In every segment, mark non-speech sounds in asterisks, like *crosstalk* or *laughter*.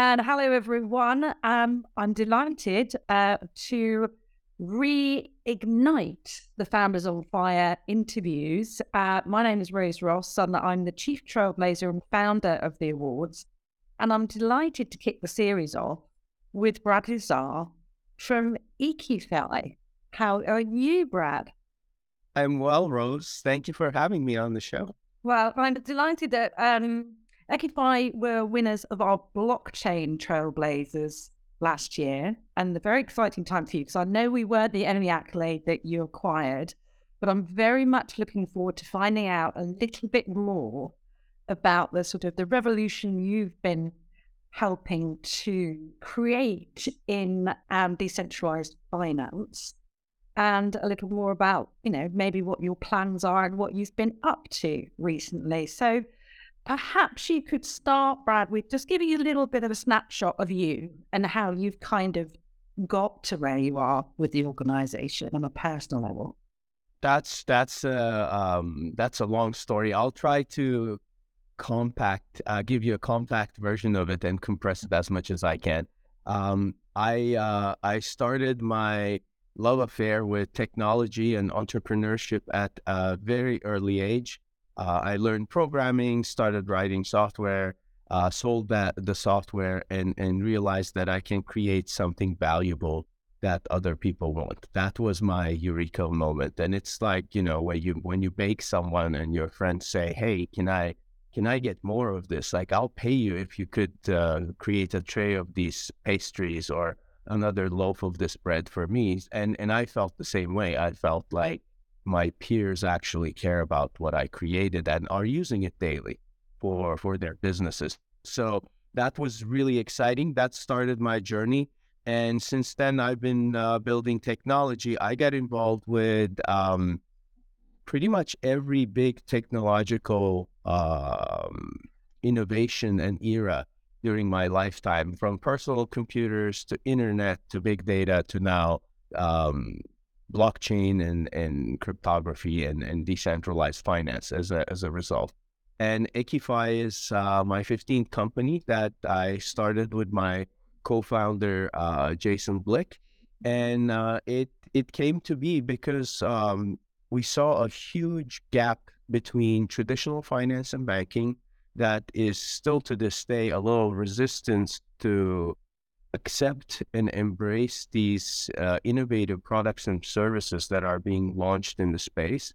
And hello, everyone. Um, I'm delighted uh, to reignite the Founders on Fire interviews. Uh, my name is Rose Ross, and I'm the Chief Trailblazer and founder of the awards. And I'm delighted to kick the series off with Brad Lazar from EQIFi. How are you, Brad? I'm well, Rose. Thank you for having me on the show. Well, I'm delighted that um, EQIFi were winners of our blockchain trailblazers last year, and a very exciting time for you because I know we weren't the only accolade that you acquired, but I'm very much looking forward to finding out a little bit more about the sort of the revolution you've been helping to create in um, decentralized finance and a little more about, you know, maybe what your plans are and what you've been up to recently. So perhaps you could start, Brad, with just giving you a little bit of a snapshot of you and how you've kind of got to where you are with the organization on a personal level. That's that's a um, that's a long story. I'll try to compact, uh, give you a compact version of it and compress it as much as I can. Um, I uh, I started my love affair with technology and entrepreneurship at a very early age. Uh, I learned programming, started writing software, uh, sold that the software, and and realized that I can create something valuable that other people want. That was my eureka moment. And it's like you know when you when you bake someone and your friends say, "Hey, can I can I get more of this? Like I'll pay you if you could uh, create a tray of these pastries or." another loaf of this bread for me and and I felt the same way I felt like my peers actually care about what I created and are using it daily for for their businesses. So that was really exciting. That started my journey. And since then, I've been uh, building technology. I got involved with um, pretty much every big technological um, innovation and era during my lifetime, from personal computers to internet to big data to now um, blockchain and, and cryptography and, and decentralized finance as a, as a result. And EQIFi is uh, my 15th company that I started with my co-founder uh, Jason Blick, and uh, it it came to be because um, we saw a huge gap between traditional finance and banking that is still to this day a little resistance to accept and embrace these uh, innovative products and services that are being launched in the space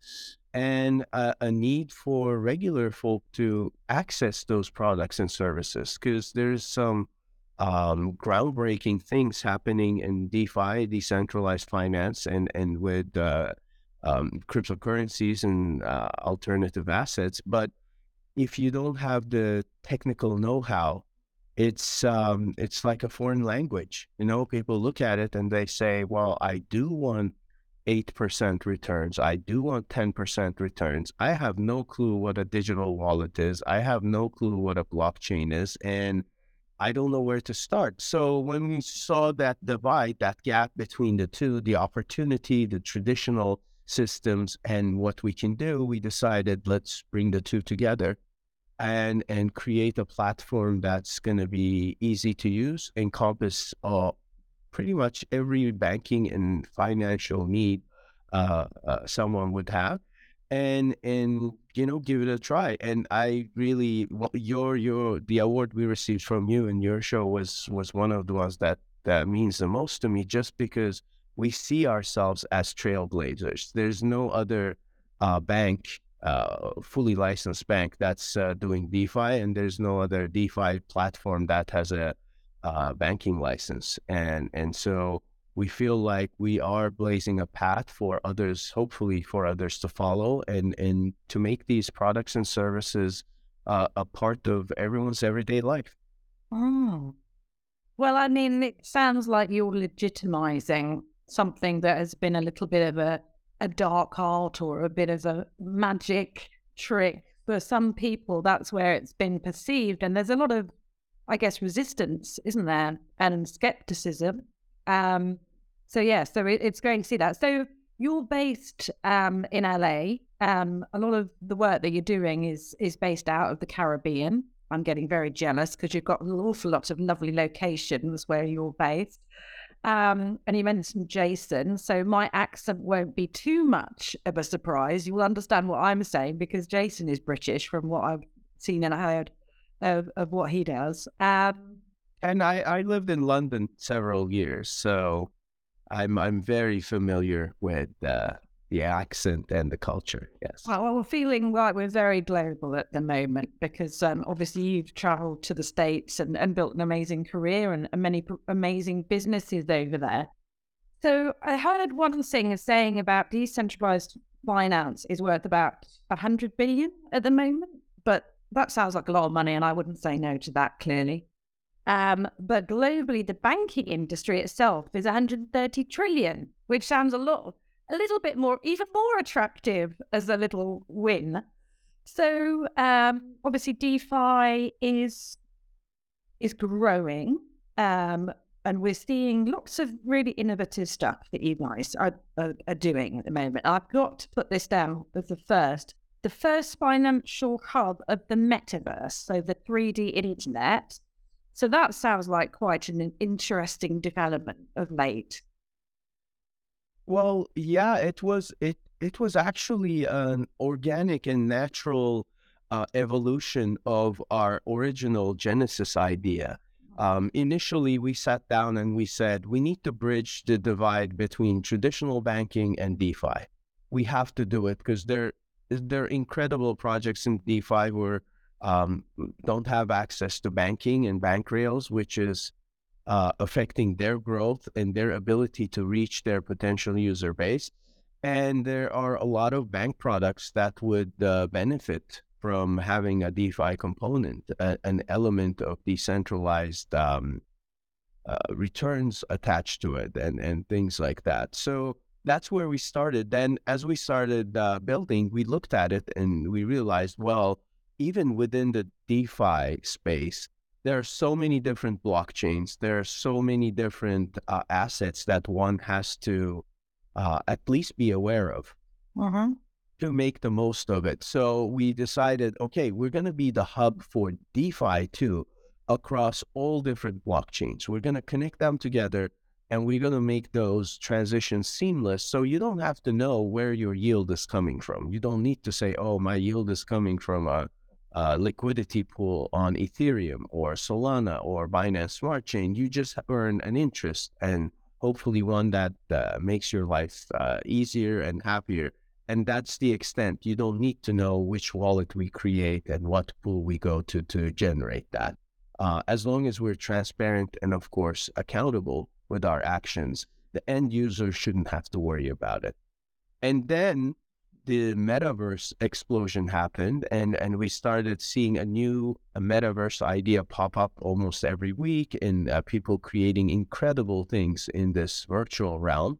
and a, a need for regular folk to access those products and services because there's some um, groundbreaking things happening in DeFi, decentralized finance, and and with uh, um, cryptocurrencies and uh, alternative assets. But if you don't have the technical know-how it's um, it's like a foreign language. You know, people look at it and they say, "Well, I do want eight percent returns. I do want ten percent returns. I have no clue what a digital wallet is. I have no clue what a blockchain is, and I don't know where to start." So when we saw that divide, that gap between the two, the opportunity, the traditional systems, and what we can do, we decided let's bring the two together and and create a platform that's going to be easy to use, encompass uh, pretty much every banking and financial need uh, uh, someone would have, and and you know give it a try. And I really your your the award we received from you and your show was was one of the ones that that means the most to me, just because we see ourselves as trailblazers. There's no other uh, bank uh, fully licensed bank that's uh, doing DeFi, and there's no other DeFi platform that has a uh, banking license. And and so we feel like we are blazing a path for others, hopefully for others to follow, and and to make these products and services uh, a part of everyone's everyday life. Oh, well, I mean, it sounds like you're legitimizing something that has been a little bit of a a dark art or a bit of a magic trick. For some people, that's where it's been perceived. And there's a lot of, I guess, resistance, isn't there? And skepticism. Um, so, yeah, so it, it's going to see that. So, you're based um, in LA. Um, a lot of the work that you're doing is is based out of the Caribbean. I'm getting very jealous because you've got an awful lot of lovely locations where you're based. Um, and you mentioned Jason, so my accent won't be too much of a surprise. You will understand what I'm saying because Jason is British from what I've seen and heard of, of what he does. Um, and I, I lived in London several years, so I'm I'm very familiar with uh, the accent and the culture. Yes. Well, we're feeling like we're very global at the moment because um, obviously you've travelled to the States and, and built an amazing career and, many amazing businesses over there. So I heard one thing saying about decentralized finance is worth about 100 billion at the moment, but that sounds like a lot of money and I wouldn't say no to that clearly. Um, but globally, the banking industry itself is 130 trillion, which sounds a lot a little bit more, even more attractive as a little win. So um, obviously, DeFi is is growing, um, and we're seeing lots of really innovative stuff that you guys are, are, are doing at the moment. I've got to put this down as the first, the first financial hub of the metaverse, so the 3D internet. So that sounds like quite an interesting development of late. Well, yeah, it was it it was actually an organic and natural uh, evolution of our original Genesis idea. Um, initially, we sat down and we said we need to bridge the divide between traditional banking and DeFi. We have to do it because there there are incredible projects in DeFi where um, don't have access to banking and bank rails, which is uh, affecting their growth and their ability to reach their potential user base. And there are a lot of bank products that would uh, benefit from having a DeFi component, a, an element of decentralized um, uh, returns attached to it, and, and things like that. So that's where we started. Then, as we started uh, building, we looked at it and we realized, well, even within the DeFi space, there are so many different blockchains. There are so many different uh, assets that one has to uh, at least be aware of uh-huh. to make the most of it. So we decided, okay, we're going to be the hub for DeFi too across all different blockchains. We're going to connect them together and we're going to make those transitions seamless so you don't have to know where your yield is coming from. You don't need to say, oh, my yield is coming from a uh, liquidity pool on Ethereum or Solana or Binance Smart Chain, you just earn an interest and hopefully one that uh, makes your life uh, easier and happier. And that's the extent. You don't need to know which wallet we create and what pool we go to to generate that. Uh, as long as we're transparent and, of course, accountable with our actions, the end user shouldn't have to worry about it. And then the metaverse explosion happened and and we started seeing a new metaverse idea pop up almost every week and uh, people creating incredible things in this virtual realm.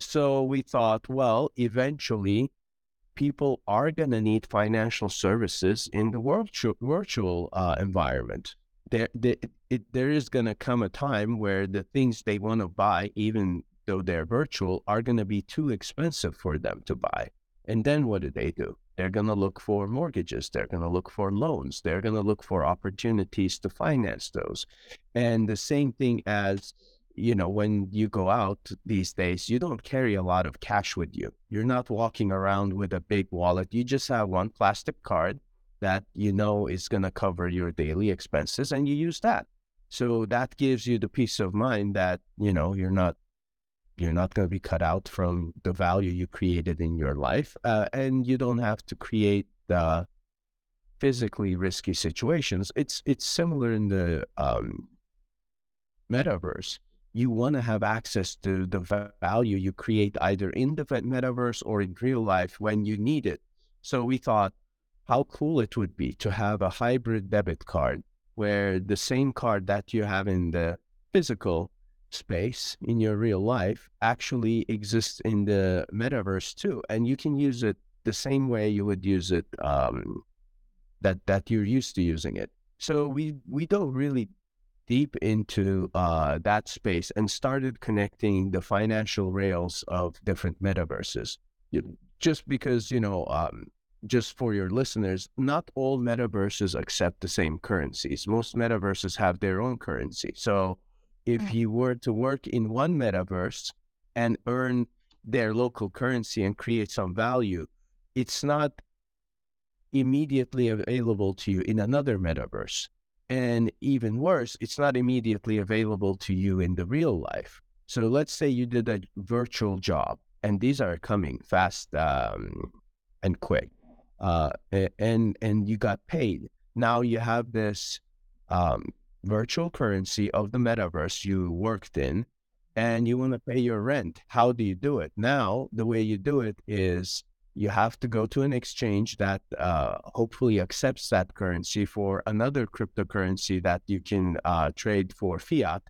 So we thought well eventually people are going to need financial services in the virtual virtual uh, environment. There, there, it, there is going to come a time where the things they want to buy even though they're virtual are going to be too expensive for them to buy and then what do they do? They're going to look for mortgages. They're going to look for loans. They're going to look for opportunities to finance those. And the same thing as, you know, when you go out these days, you don't carry a lot of cash with you. You're not walking around with a big wallet. You just have one plastic card that you know is going to cover your daily expenses and you use that. So that gives you the peace of mind that, you know, you're not you're not going to be cut out from the value you created in your life. Uh, and you don't have to create the physically risky situations. It's, it's similar in the um, metaverse. You want to have access to the value you create either in the metaverse or in real life when you need it. So we thought how cool it would be to have a hybrid debit card where the same card that you have in the physical space in your real life actually exists in the metaverse too, and you can use it the same way you would use it um, that that you're used to using it. So we we dove really deep into uh, that space and started connecting the financial rails of different metaverses. Just because you know um, just for your listeners, not all metaverses accept the same currencies. Most metaverses have their own currency. So if mm. you were to work in one metaverse and earn their local currency and create some value, it's not immediately available to you in another metaverse. And even worse, it's not immediately available to you in the real life. So let's say you did a virtual job, and these are coming fast um, and quick, uh, and and you got paid. Now you have this um, virtual currency of the metaverse you worked in, and you want to pay your rent. How do you do it? Now, the way you do it is you have to go to an exchange that uh, hopefully accepts that currency for another cryptocurrency that you can uh, trade for fiat.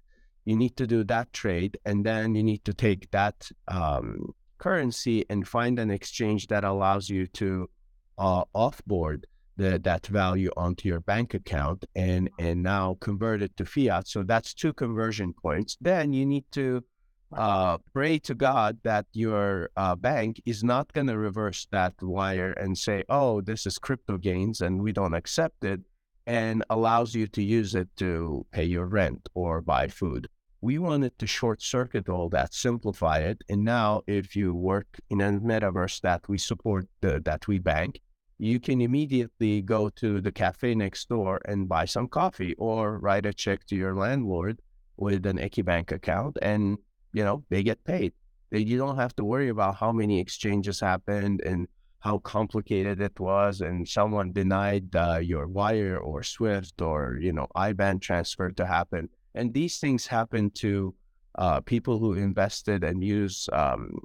You need to do that trade, and then you need to take that um, currency and find an exchange that allows you to uh, offboard the, that value onto your bank account and and now convert it to fiat. So that's two conversion points. Then you need to uh, pray to God that your uh, bank is not going to reverse that wire and say, "Oh, this is crypto gains and we don't accept it," and allows you to use it to pay your rent or buy food. We wanted to short circuit all that, simplify it, and now if you work in a metaverse that we support, the, that we bank, you can immediately go to the cafe next door and buy some coffee or write a check to your landlord with an EQIBank account and you know they get paid. You don't have to worry about how many exchanges happened and how complicated it was and someone denied uh, your wire or swift or you know IBAN transfer to happen. And these things happen to uh, people who invested and use um,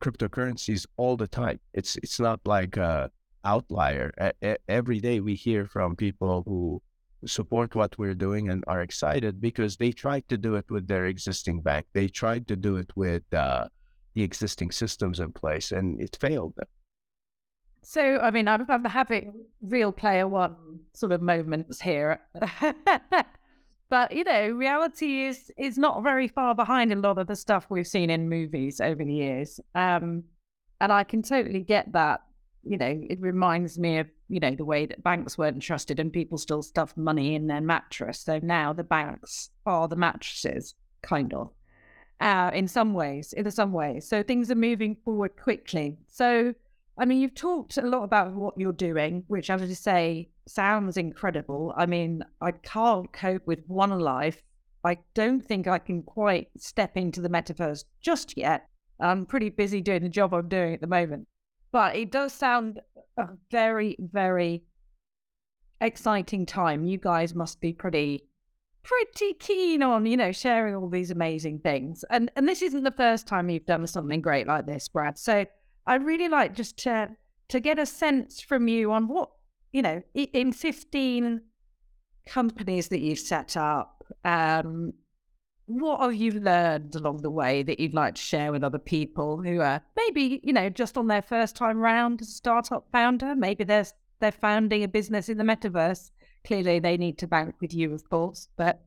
cryptocurrencies all the time. It's it's not like a outlier. A- every day we hear from people who support what we're doing and are excited because they tried to do it with their existing bank. They tried to do it with uh, the existing systems in place and it failed. So, I mean, I'm, I'm having Ready Player One sort of moments here. *laughs* but, you know, reality is is not very far behind a lot of the stuff we've seen in movies over the years. Um, and I can totally get that you know, it reminds me of, you know, the way that banks weren't trusted and people still stuffed money in their mattress. So now the banks are the mattresses, kind of, uh, in some ways, in some ways. So things are moving forward quickly. So, I mean, you've talked a lot about what you're doing, which, I say, sounds incredible. I mean, I can't cope with one life. I don't think I can quite step into the metaverse just yet. I'm pretty busy doing the job I'm doing at the moment. But it does sound a very, very exciting time. You guys must be pretty pretty keen on, you know, sharing all these amazing things. And and this isn't the first time you've done something great like this, Brad. So I'd really like just to to get a sense from you on what, you know, in 15 companies that you've set up, um, what have you learned along the way that you'd like to share with other people who are maybe you know just on their first time round as a startup founder? Maybe they're they're founding a business in the metaverse. Clearly they need to bank with you of course but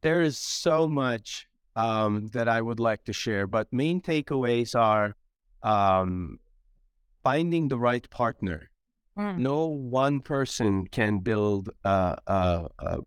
there is so much um, that i would like to share but main takeaways are um, finding the right partner. Mm. no one person can build a, a, a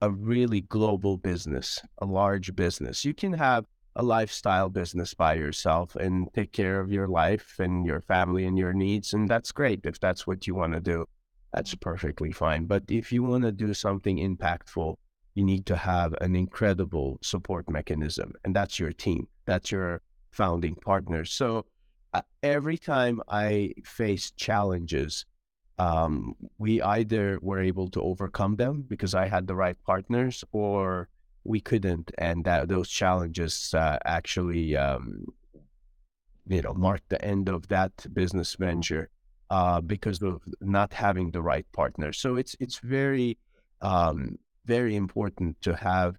a really global business, a large business. You can have a lifestyle business by yourself and take care of your life and your family and your needs. And that's great if that's what you want to do. That's perfectly fine. But if you want to do something impactful, you need to have an incredible support mechanism. And that's your team, that's your founding partners. So uh, every time I face challenges, um, we either were able to overcome them because I had the right partners, or we couldn't, and that those challenges uh, actually, um, you know, marked the end of that business venture uh, because of not having the right partner. So it's it's very um, very important to have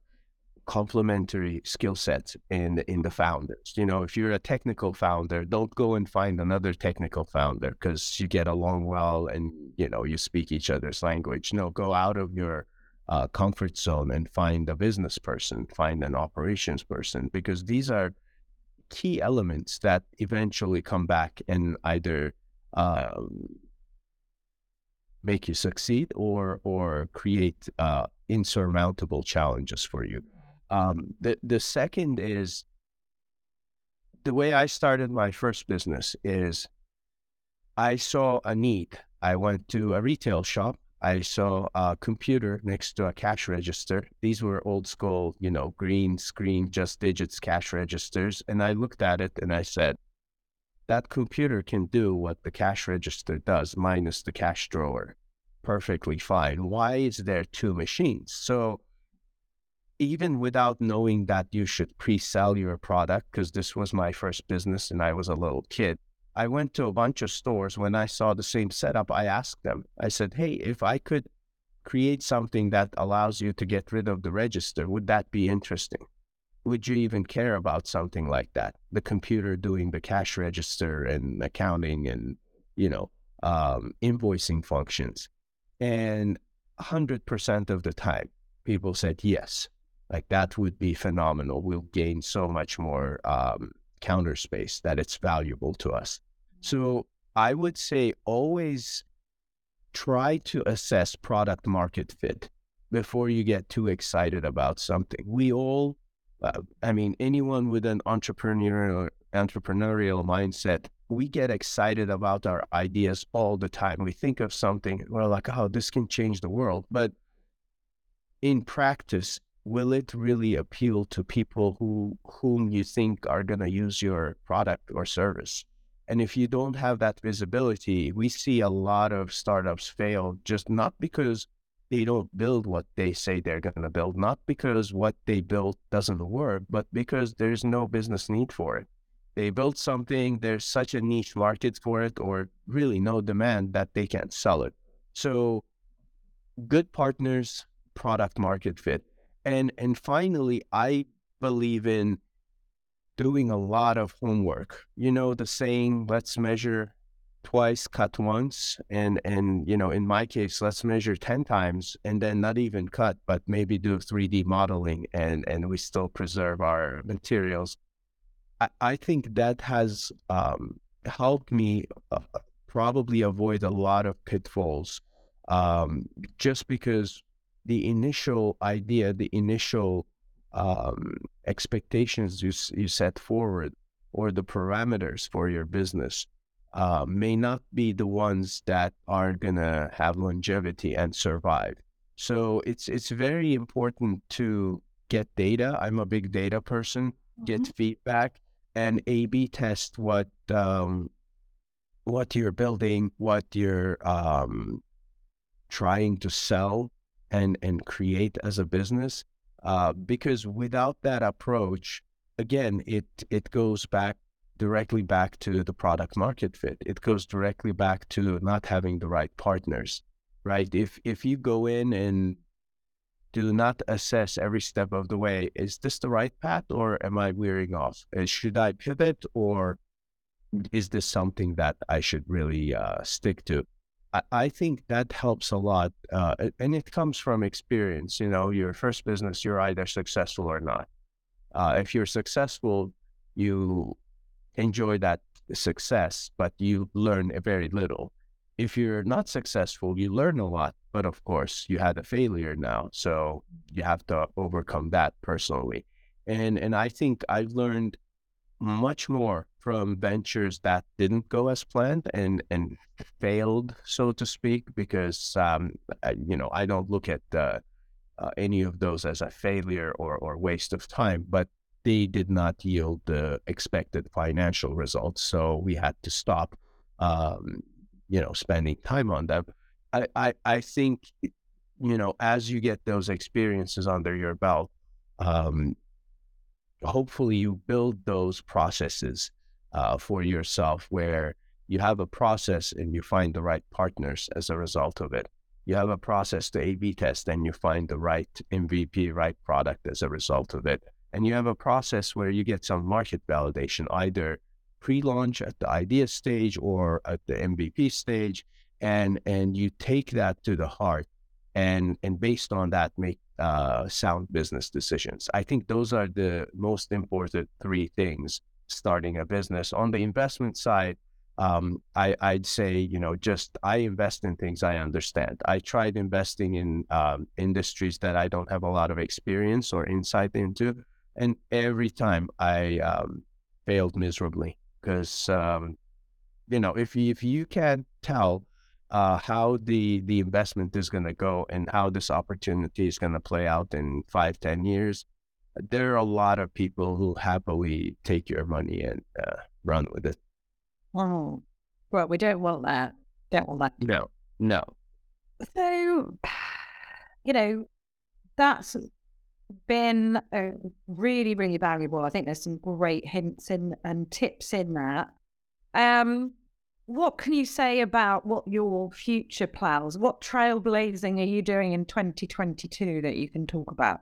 complementary skill sets in in the founders. You know, if you're a technical founder, don't go and find another technical founder because you get along well and you know you speak each other's language. No, go out of your uh, comfort zone and find a business person, find an operations person because these are key elements that eventually come back and either um, make you succeed or or create uh, insurmountable challenges for you. Um, the the second is the way I started my first business is I saw a need. I went to a retail shop. I saw a computer next to a cash register. These were old school, you know, green screen, just digits cash registers. And I looked at it and I said, that computer can do what the cash register does minus the cash drawer perfectly fine. Why is there two machines? So even without knowing that you should pre-sell your product, because this was my first business and I was a little kid, I went to a bunch of stores. When I saw the same setup, I asked them, I said, hey, if I could create something that allows you to get rid of the register, would that be interesting? would you even care about something like that? The computer doing the cash register and accounting and, you know, um, invoicing functions. And 100% of the time, people said yes. Like that would be phenomenal. We'll gain so much more um, counter space that it's valuable to us. So I would say always try to assess product market fit before you get too excited about something. We all uh, I mean, anyone with an entrepreneurial entrepreneurial mindset, we get excited about our ideas all the time. We think of something, we're like, oh, this can change the world. But in practice, will it really appeal to people who whom you think are going to use your product or service? And if you don't have that visibility, we see a lot of startups fail just not because they don't build what they say they're going to build, not because what they built doesn't work, but because there's no business need for it. They built something, there's such a niche market for it, or really no demand that they can't sell it. So, good partners, product market fit. And, and finally, I believe in doing a lot of homework. You know, the saying, let's measure twice, cut once, and and you know, in my case, let's measure ten times, and then not even cut, but maybe do three D modeling, and and we still preserve our materials. I, I think that has um, helped me uh, probably avoid a lot of pitfalls, um, just because the initial idea, the initial um, expectations you you set forward, or the parameters for your business uh, may not be the ones that are gonna have longevity and survive. So it's it's very important to get data. I'm a big data person. Mm-hmm. Get feedback and A/B test what um, what you're building, what you're um, trying to sell and and create as a business. Uh, because without that approach, again, it it goes back directly back to the product market fit. It goes directly back to not having the right partners, right? If if you go in and do not assess every step of the way, is this the right path or am I wearing off? Uh, should I pivot or is this something that I should really uh, stick to? I, think that helps a lot. Uh, and it comes from experience. You know, your first business, you're either successful or not. Uh, if you're successful, you enjoy that success, but you learn very little. If you're not successful, you learn a lot, but of course, you had a failure now, so you have to overcome that personally. And and I think I've learned much more from ventures that didn't go as planned and and failed, so to speak, because um, I, you know I don't look at uh, uh, any of those as a failure or or waste of time, but they did not yield the expected financial results. So we had to stop, um, you know, spending time on them. I, I, I think, you know, as you get those experiences under your belt, um, hopefully you build those processes uh, for yourself where you have a process and you find the right partners as a result of it. You have a process to A B test and you find the right MVP, right product as a result of it and you have a process where you get some market validation, either pre-launch at the idea stage or at the MVP stage, and and you take that to the heart, and and based on that make uh, sound business decisions. I think those are the most important three things starting a business. On the investment side, um, I, would say, you know, just I invest in things I understand. I tried investing in um, industries that I don't have a lot of experience or insight into, and every time I um, failed miserably because, um, you know, if you, if you can't tell uh, how the the investment is going to go and how this opportunity is going to play out in five, ten years, there are a lot of people who happily take your money and uh, run with it. Oh, well, we don't want that. Don't want that. No, no. So, you know, that's been uh, really, really valuable. I think there's some great hints in, and tips in that. Um, what can you say about what your future plans? What trailblazing are you doing in 2022 that you can talk about?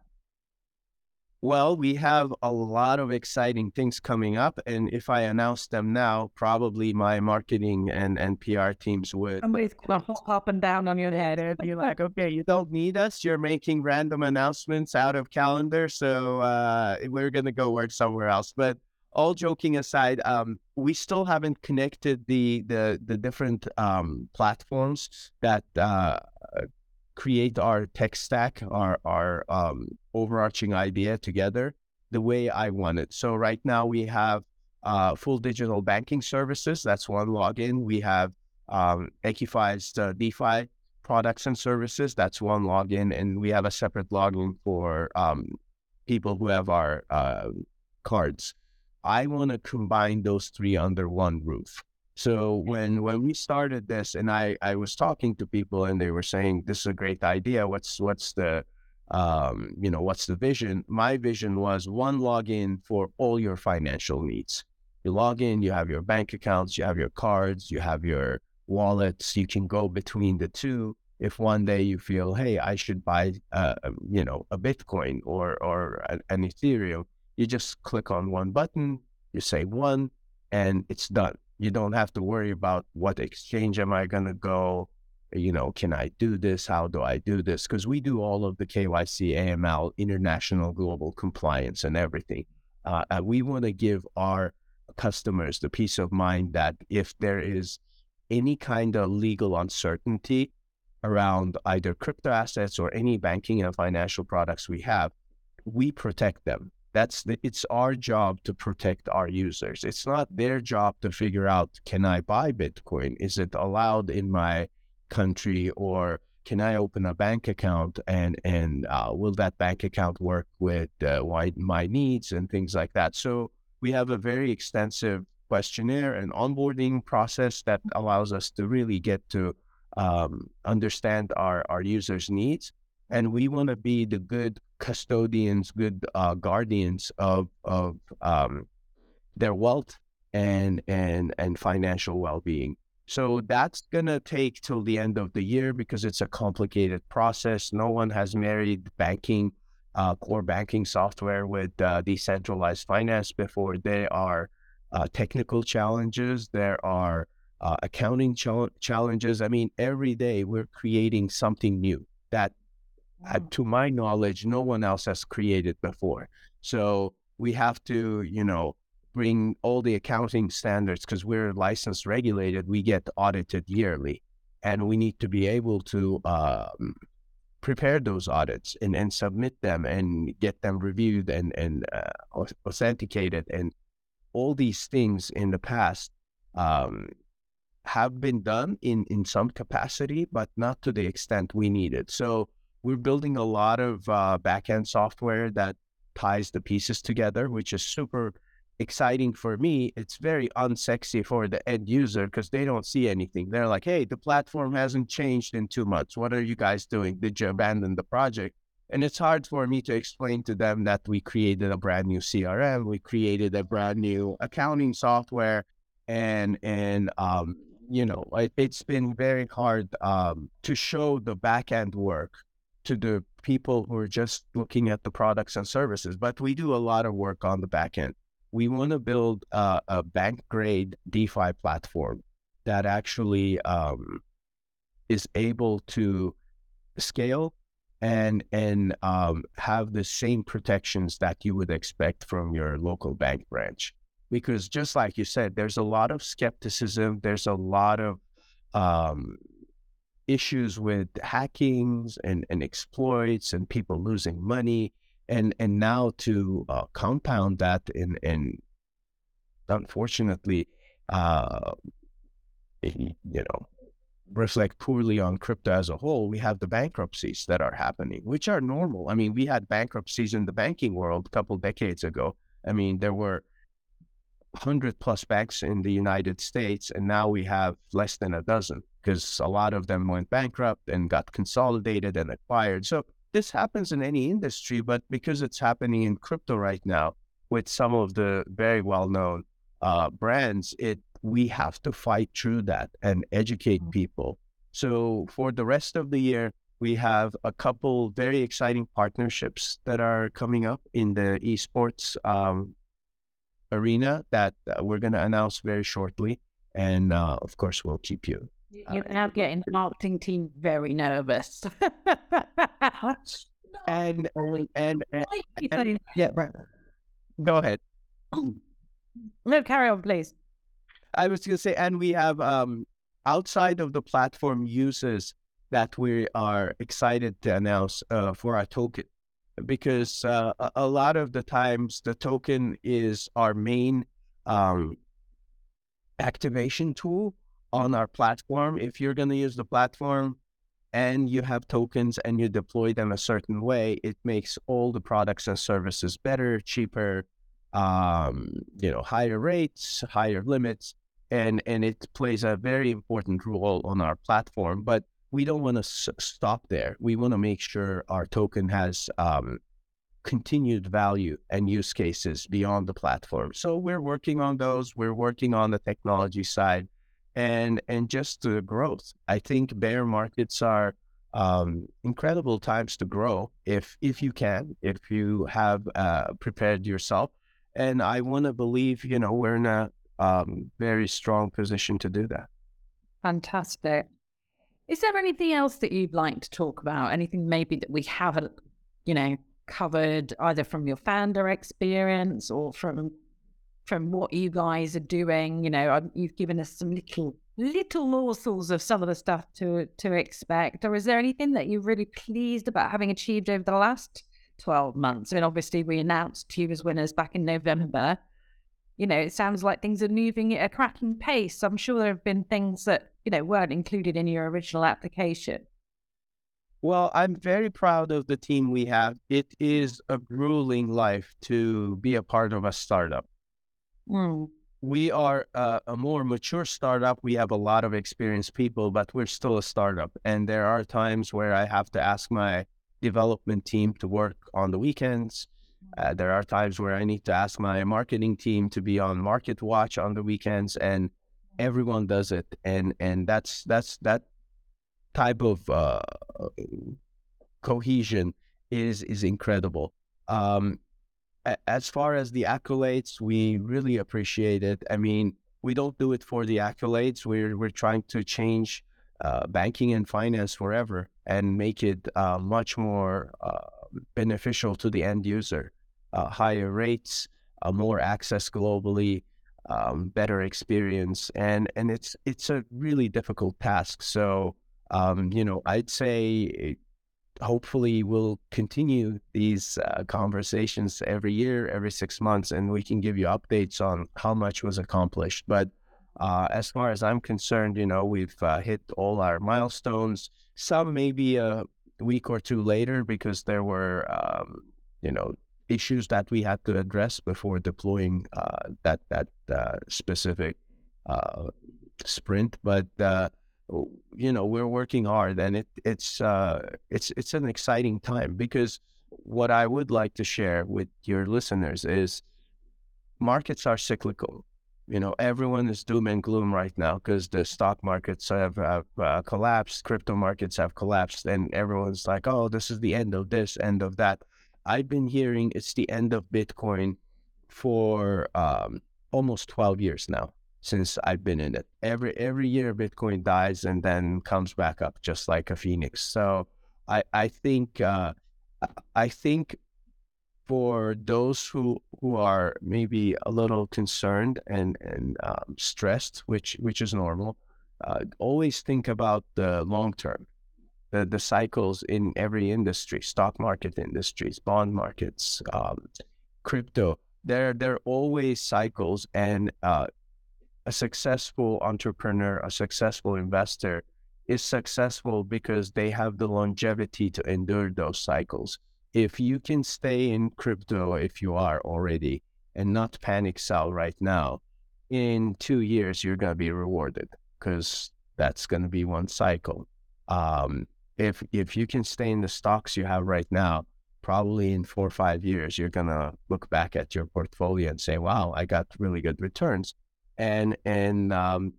Well, we have a lot of exciting things coming up. And if I announce them now, probably my marketing and, and PR teams would. Somebody's going to hop and down on your head and be like, okay, you don't need us. You're making random announcements out of calendar. So uh, we're going to go work somewhere else. But all joking aside, um, we still haven't connected the the, the different um, platforms that uh, create our tech stack, our our um, overarching idea together the way I want it. So right now we have uh, full digital banking services. That's one login. We have um, uh, DeFi products and services. That's one login, and we have a separate login for um, people who have our uh, cards. I want to combine those three under one roof. So when when we started this, and I I was talking to people, and they were saying this is a great idea. What's what's the um, you know what's the vision? My vision was one login for all your financial needs. You log in, you have your bank accounts, you have your cards, you have your wallets. You can go between the two. If one day you feel, hey, I should buy, uh, you know, a Bitcoin or or an Ethereum, you just click on one button, you say one, and it's done you don't have to worry about what exchange am I going to go. You know, can I do this? How do I do this? Because we do all of the KYC, AML, international global compliance, and everything. Uh, and we want to give our customers the peace of mind that if there is any kind of legal uncertainty around either crypto assets or any banking and financial products we have, we protect them that's the, it's our job to protect our users. It's not their job to figure out can I buy Bitcoin? Is it allowed in my country or can I open a bank account and and uh, will that bank account work with uh, my needs and things like that? So we have a very extensive questionnaire and onboarding process that allows us to really get to um, understand our our users' needs, and we want to be the good custodians, good uh, guardians of of um, their wealth and and and financial well being. So that's gonna take till the end of the year because it's a complicated process. No one has married banking, uh, core banking software with uh, decentralized finance before. There are uh, technical challenges. There are uh, accounting ch- challenges. I mean, every day we're creating something new that uh, to my knowledge, no one else has created before. So we have to, you know, bring all the accounting standards because we're licensed regulated. We get audited yearly, and we need to be able to um, prepare those audits and, and submit them and get them reviewed and and uh, authenticated. And all these things in the past um, have been done in in some capacity, but not to the extent we needed. So we're building a lot of uh, backend software that ties the pieces together, which is super exciting for me. It's very unsexy for the end user because they don't see anything. They're like, hey, the platform hasn't changed in two months. What are you guys doing? Did you abandon the project? And it's hard for me to explain to them that we created a brand new CRM, we created a brand new accounting software, and and um, you know, it, has been very hard um, to show the back end work to the people who are just looking at the products and services. But we do a lot of work on the back end. We want to build a, a bank grade DeFi platform that actually um, is able to scale and and um, have the same protections that you would expect from your local bank branch. because just like you said, there's a lot of skepticism. There's a lot of um, issues with hackings and, and exploits and people losing money. And and now to uh, compound that and and unfortunately, uh, you know, reflect poorly on crypto as a whole, we have the bankruptcies that are happening, which are normal. I mean, we had bankruptcies in the banking world a couple decades ago. I mean, there were 100 plus banks in the United States, and now we have less than a dozen because a lot of them went bankrupt and got consolidated and acquired. So this happens in any industry, but because it's happening in crypto right now with some of the very well known uh, brands, it we have to fight through that and educate mm-hmm. people. So for the rest of the year, we have a couple very exciting partnerships that are coming up in the esports um, arena that uh, we're going to announce very shortly. And uh, of course, we'll keep you. You're now getting the marketing team very nervous. *laughs* and, and, and, and, yeah, right. Go ahead. *clears throat* No, carry on, please. I was going to say, and we have um, outside of the platform uses that we are excited to announce uh, for our token because uh, a lot of the times the token is our main um, activation tool on our platform. If you're going to use the platform and you have tokens and you deploy them a certain way, it makes all the products and services better, cheaper, um, you know, higher rates, higher limits, and and it plays a very important role on our platform. But we don't want to s- stop there. We want to make sure our token has um, continued value and use cases beyond the platform. So we're working on those. We're working on the technology side, and and just the growth. I think bear markets are um, incredible times to grow if if you can, if you have uh, prepared yourself and I want to believe, you know, we're in a um, very strong position to do that. Fantastic. Is there anything else that you'd like to talk about? Anything maybe that we haven't, you know, covered either from your founder experience or from from what you guys are doing? You know, um, you've given us some little little morsels of some of the stuff to to expect. Or is there anything that you're really pleased about having achieved over the last 12 months. I mean, obviously, we announced you as winners back in November. You know, it sounds like things are moving at a cracking pace. I'm sure there have been things that, you know, weren't included in your original application. Well, I'm very proud of the team we have. It is a grueling life to be a part of a startup. Mm. We are uh, a more mature startup. We have a lot of experienced people, but we're still a startup. And there are times where I have to ask my development team to work on the weekends. Uh, there are times where I need to ask my marketing team to be on market watch on the weekends, and everyone does it. And and that's that's that type of uh, cohesion is is incredible. Um, as far as the accolades, we really appreciate it. I mean, we don't do it for the accolades. We're we're trying to change uh, banking and finance forever and make it uh, much more uh, beneficial to the end user. Uh, higher rates, uh, more access globally, um, better experience, and and it's it's a really difficult task. So um, you know, I'd say hopefully we'll continue these uh, conversations every year, every six months, and we can give you updates on how much was accomplished. But uh, as far as I'm concerned, you know, we've uh, hit all our milestones. Some maybe a week or two later because there were, um, you know, issues that we had to address before deploying uh, that that uh, specific uh, sprint. But uh, you know, we're working hard, and it it's it's it's an exciting time because what I would like to share with your listeners is markets are cyclical you know, everyone is doom and gloom right now because the stock markets have, have uh, collapsed, crypto markets have collapsed, and everyone's like, oh, this is the end of this, end of that. I've been hearing it's the end of Bitcoin for um, almost 12 years now since I've been in it. Every every year Bitcoin dies and then comes back up just like a phoenix. So I I think uh, I think for those who who are maybe a little concerned and and um, stressed, which which is normal, uh, always think about the long term, the the cycles in every industry, stock market industries, bond markets, um, crypto. There there are always cycles, and uh, a successful entrepreneur, a successful investor, is successful because they have the longevity to endure those cycles if you can stay in crypto if you are already and not panic sell right now, in two years you're gonna be rewarded because that's gonna be one cycle. Um, if if you can stay in the stocks you have right now, probably in four or five years you're gonna look back at your portfolio and say, "Wow, I got really good returns," and and um,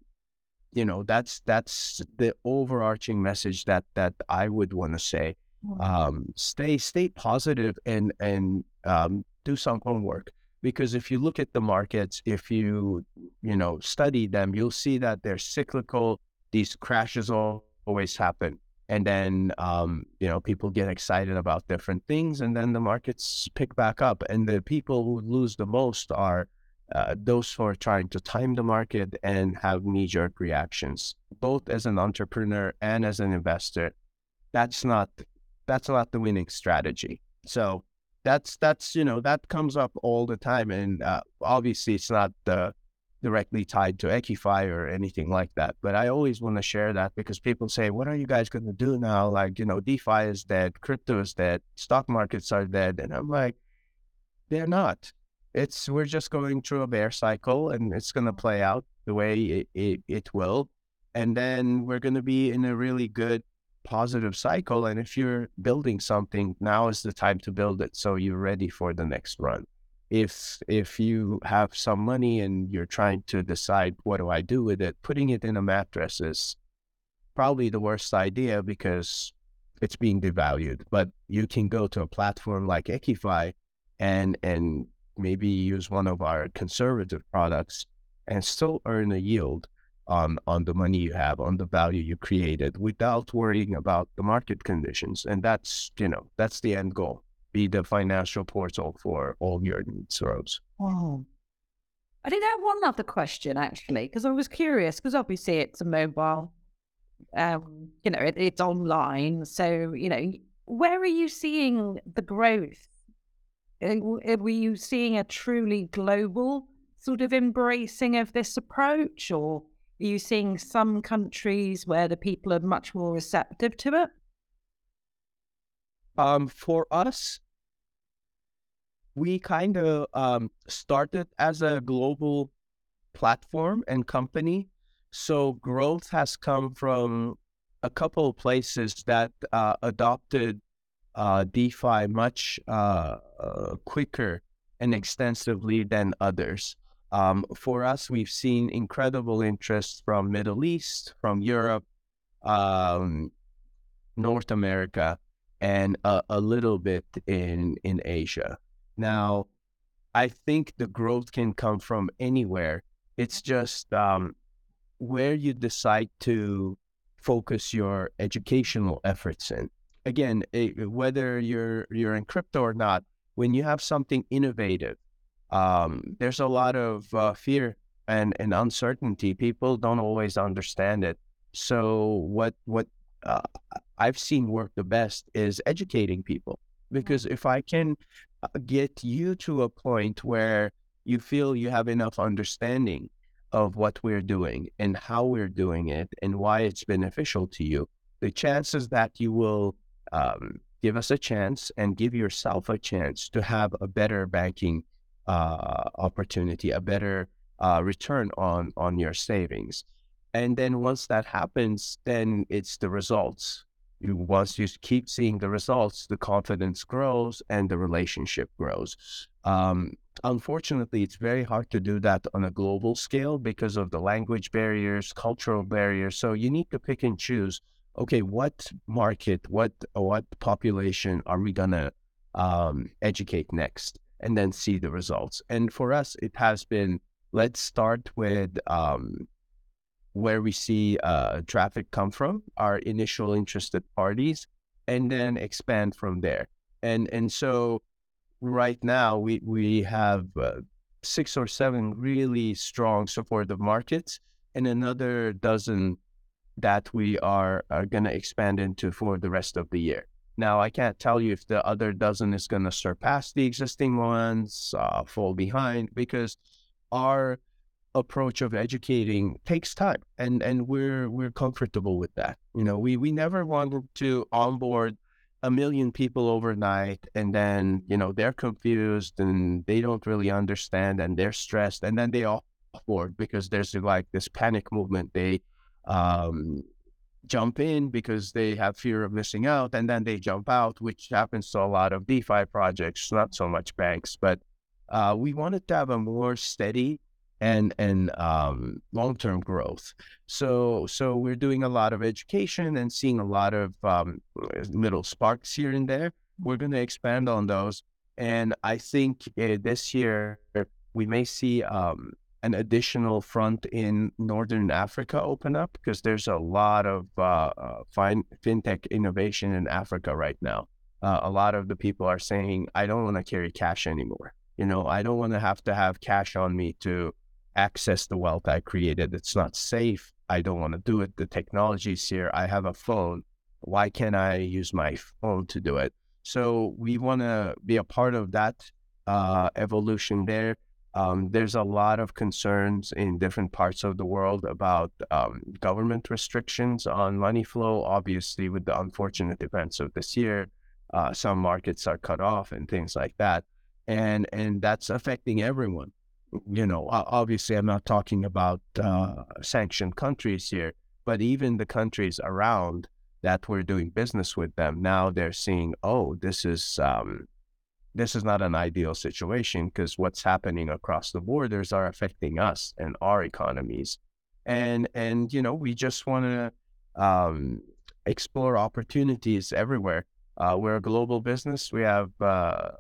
you know that's that's the overarching message that that I would want to say um, stay stay positive and and um, do some homework because if you look at the markets, if you you know study them, you'll see that they're cyclical. These crashes always happen, and then um, you know people get excited about different things, and then the markets pick back up. And the people who lose the most are uh, those who are trying to time the market and have knee jerk reactions, both as an entrepreneur and as an investor. That's not that's not the winning strategy. So that's that's you know that comes up all the time, and uh, obviously it's not uh, directly tied to EQIFi or anything like that. But I always want to share that because people say, "What are you guys going to do now?" Like you know, DeFi is dead, crypto is dead, stock markets are dead, and I'm like, they're not. It's we're just going through a bear cycle, and it's going to play out the way it, it, it will, and then we're going to be in a really good positive cycle. And if you're building something, now is the time to build it so you're ready for the next run. If if you have some money and you're trying to decide what do I do with it, putting it in a mattress is probably the worst idea because it's being devalued. But you can go to a platform like EQIFi and and maybe use one of our conservative products and still earn a yield on on the money you have, on the value you created, without worrying about the market conditions. And that's you know that's the end goal. Be the financial portal for all your needs, Rose. Oh. I did have one other question actually, because I was curious, because obviously it's a mobile, um, you know, it, it's online. So, you know, where are you seeing the growth? Were you seeing a truly global sort of embracing of this approach, or you seeing some countries where the people are much more receptive to it? Um, for us, we kind of um, started as a global platform and company. So growth has come from a couple of places that uh, adopted uh, DeFi much uh, uh quicker and extensively than others. Um, for us, we've seen incredible interest from Middle East, from Europe, um, North America, and a, a, little bit in in Asia. Now, I think the growth can come from anywhere. It's just um, where you decide to focus your educational efforts in. Again, it, whether you're you're in crypto or not, when you have something innovative um, there's a lot of uh, fear and, and uncertainty. People don't always understand it. So what what uh, I've seen work the best is educating people because if I can uh, get you to a point where you feel you have enough understanding of what we're doing and how we're doing it and why it's beneficial to you, the chances that you will um, give us a chance and give yourself a chance to have a better banking uh, opportunity, a better uh, return on on your savings. And then once that happens, then it's the results. You, once you keep seeing the results, the confidence grows and the relationship grows. Um, unfortunately, it's very hard to do that on a global scale because of the language barriers, cultural barriers. So you need to pick and choose. Okay, what market, what what population are we gonna um, educate next? And then see the results. And for us, it has been let's start with um, where we see uh, traffic come from, our initial interested parties, and then expand from there. And and so right now we we have uh, six or seven really strong supportive markets and another dozen that we are, are going to expand into for the rest of the year. Now, I can't tell you if the other dozen is going to surpass the existing ones, uh, fall behind, because our approach of educating takes time, and and we're we're comfortable with that. You know, we we never wanted to onboard a million people overnight and then you know they're confused and they don't really understand and they're stressed and then they all board because there's like this panic movement they um, jump in because they have fear of missing out and then they jump out which happens to a lot of defi projects not so much banks but uh, we wanted to have a more steady and and um, long term growth. So so we're doing a lot of education and seeing a lot of um, little sparks here and there. We're going to expand on those, and I think uh, this year we may see um, an additional front in Northern Africa open up because there's a lot of uh, uh, fin- fintech innovation in Africa right now. Uh, a lot of the people are saying, "I don't want to carry cash anymore." You know, I don't want to have to have cash on me to access the wealth I created. It's not safe. I don't want to do it. The technology's here. I have a phone. Why can't I use my phone to do it? So we want to be a part of that uh, evolution there. Um, there's a lot of concerns in different parts of the world about um, government restrictions on money flow. Obviously, with the unfortunate events of this year, uh, some markets are cut off and things like that, and and that's affecting everyone you know, obviously, I'm not talking about uh, sanctioned countries here, but even the countries around that we're doing business with them now, they're seeing, oh, this is um, this is not an ideal situation because what's happening across the borders are affecting us and our economies, and and you know, we just want to um, explore opportunities everywhere. Uh, we're a global business. We have uh,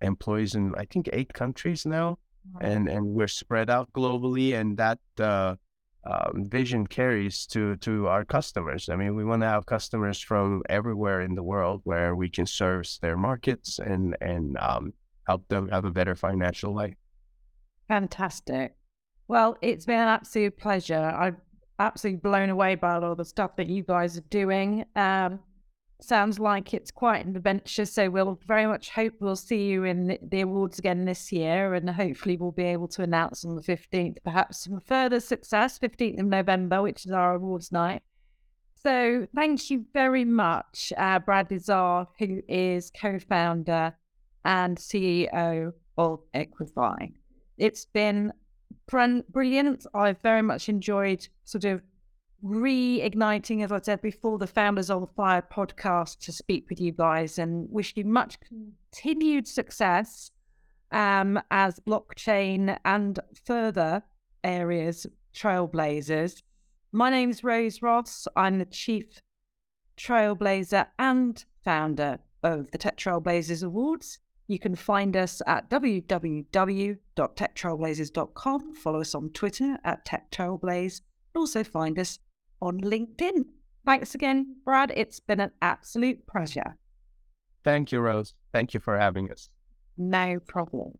employees in I think eight countries now and and we're spread out globally, and that uh, um, vision carries to to our customers. I mean, we want to have customers from everywhere in the world where we can service their markets and and um, help them have a better financial life. Fantastic. Well, it's been an absolute pleasure. I'm absolutely blown away by all the stuff that you guys are doing. Um, sounds like it's quite an adventure. So we'll very much hope we'll see you in the awards again this year, and hopefully we'll be able to announce on the fifteenth, perhaps some further success, fifteenth of November, which is our awards night. So thank you very much, uh, Brad Nizar, who is co-founder and CEO of EQIFi. It's been brilliant. I've very much enjoyed sort of reigniting, as I said before, the Founders on the Fire podcast to speak with you guys and wish you much continued success um, as blockchain and further areas trailblazers. My name is Rose Ross. I'm the Chief Trailblazer and founder of the Tech Trailblazers Awards. You can find us at www.techtrailblazers.com. Follow us on Twitter at Tech Trailblaze. Also find us on LinkedIn. Thanks again, Brad. It's been an absolute pleasure. Thank you, Rose. Thank you for having us. No problem.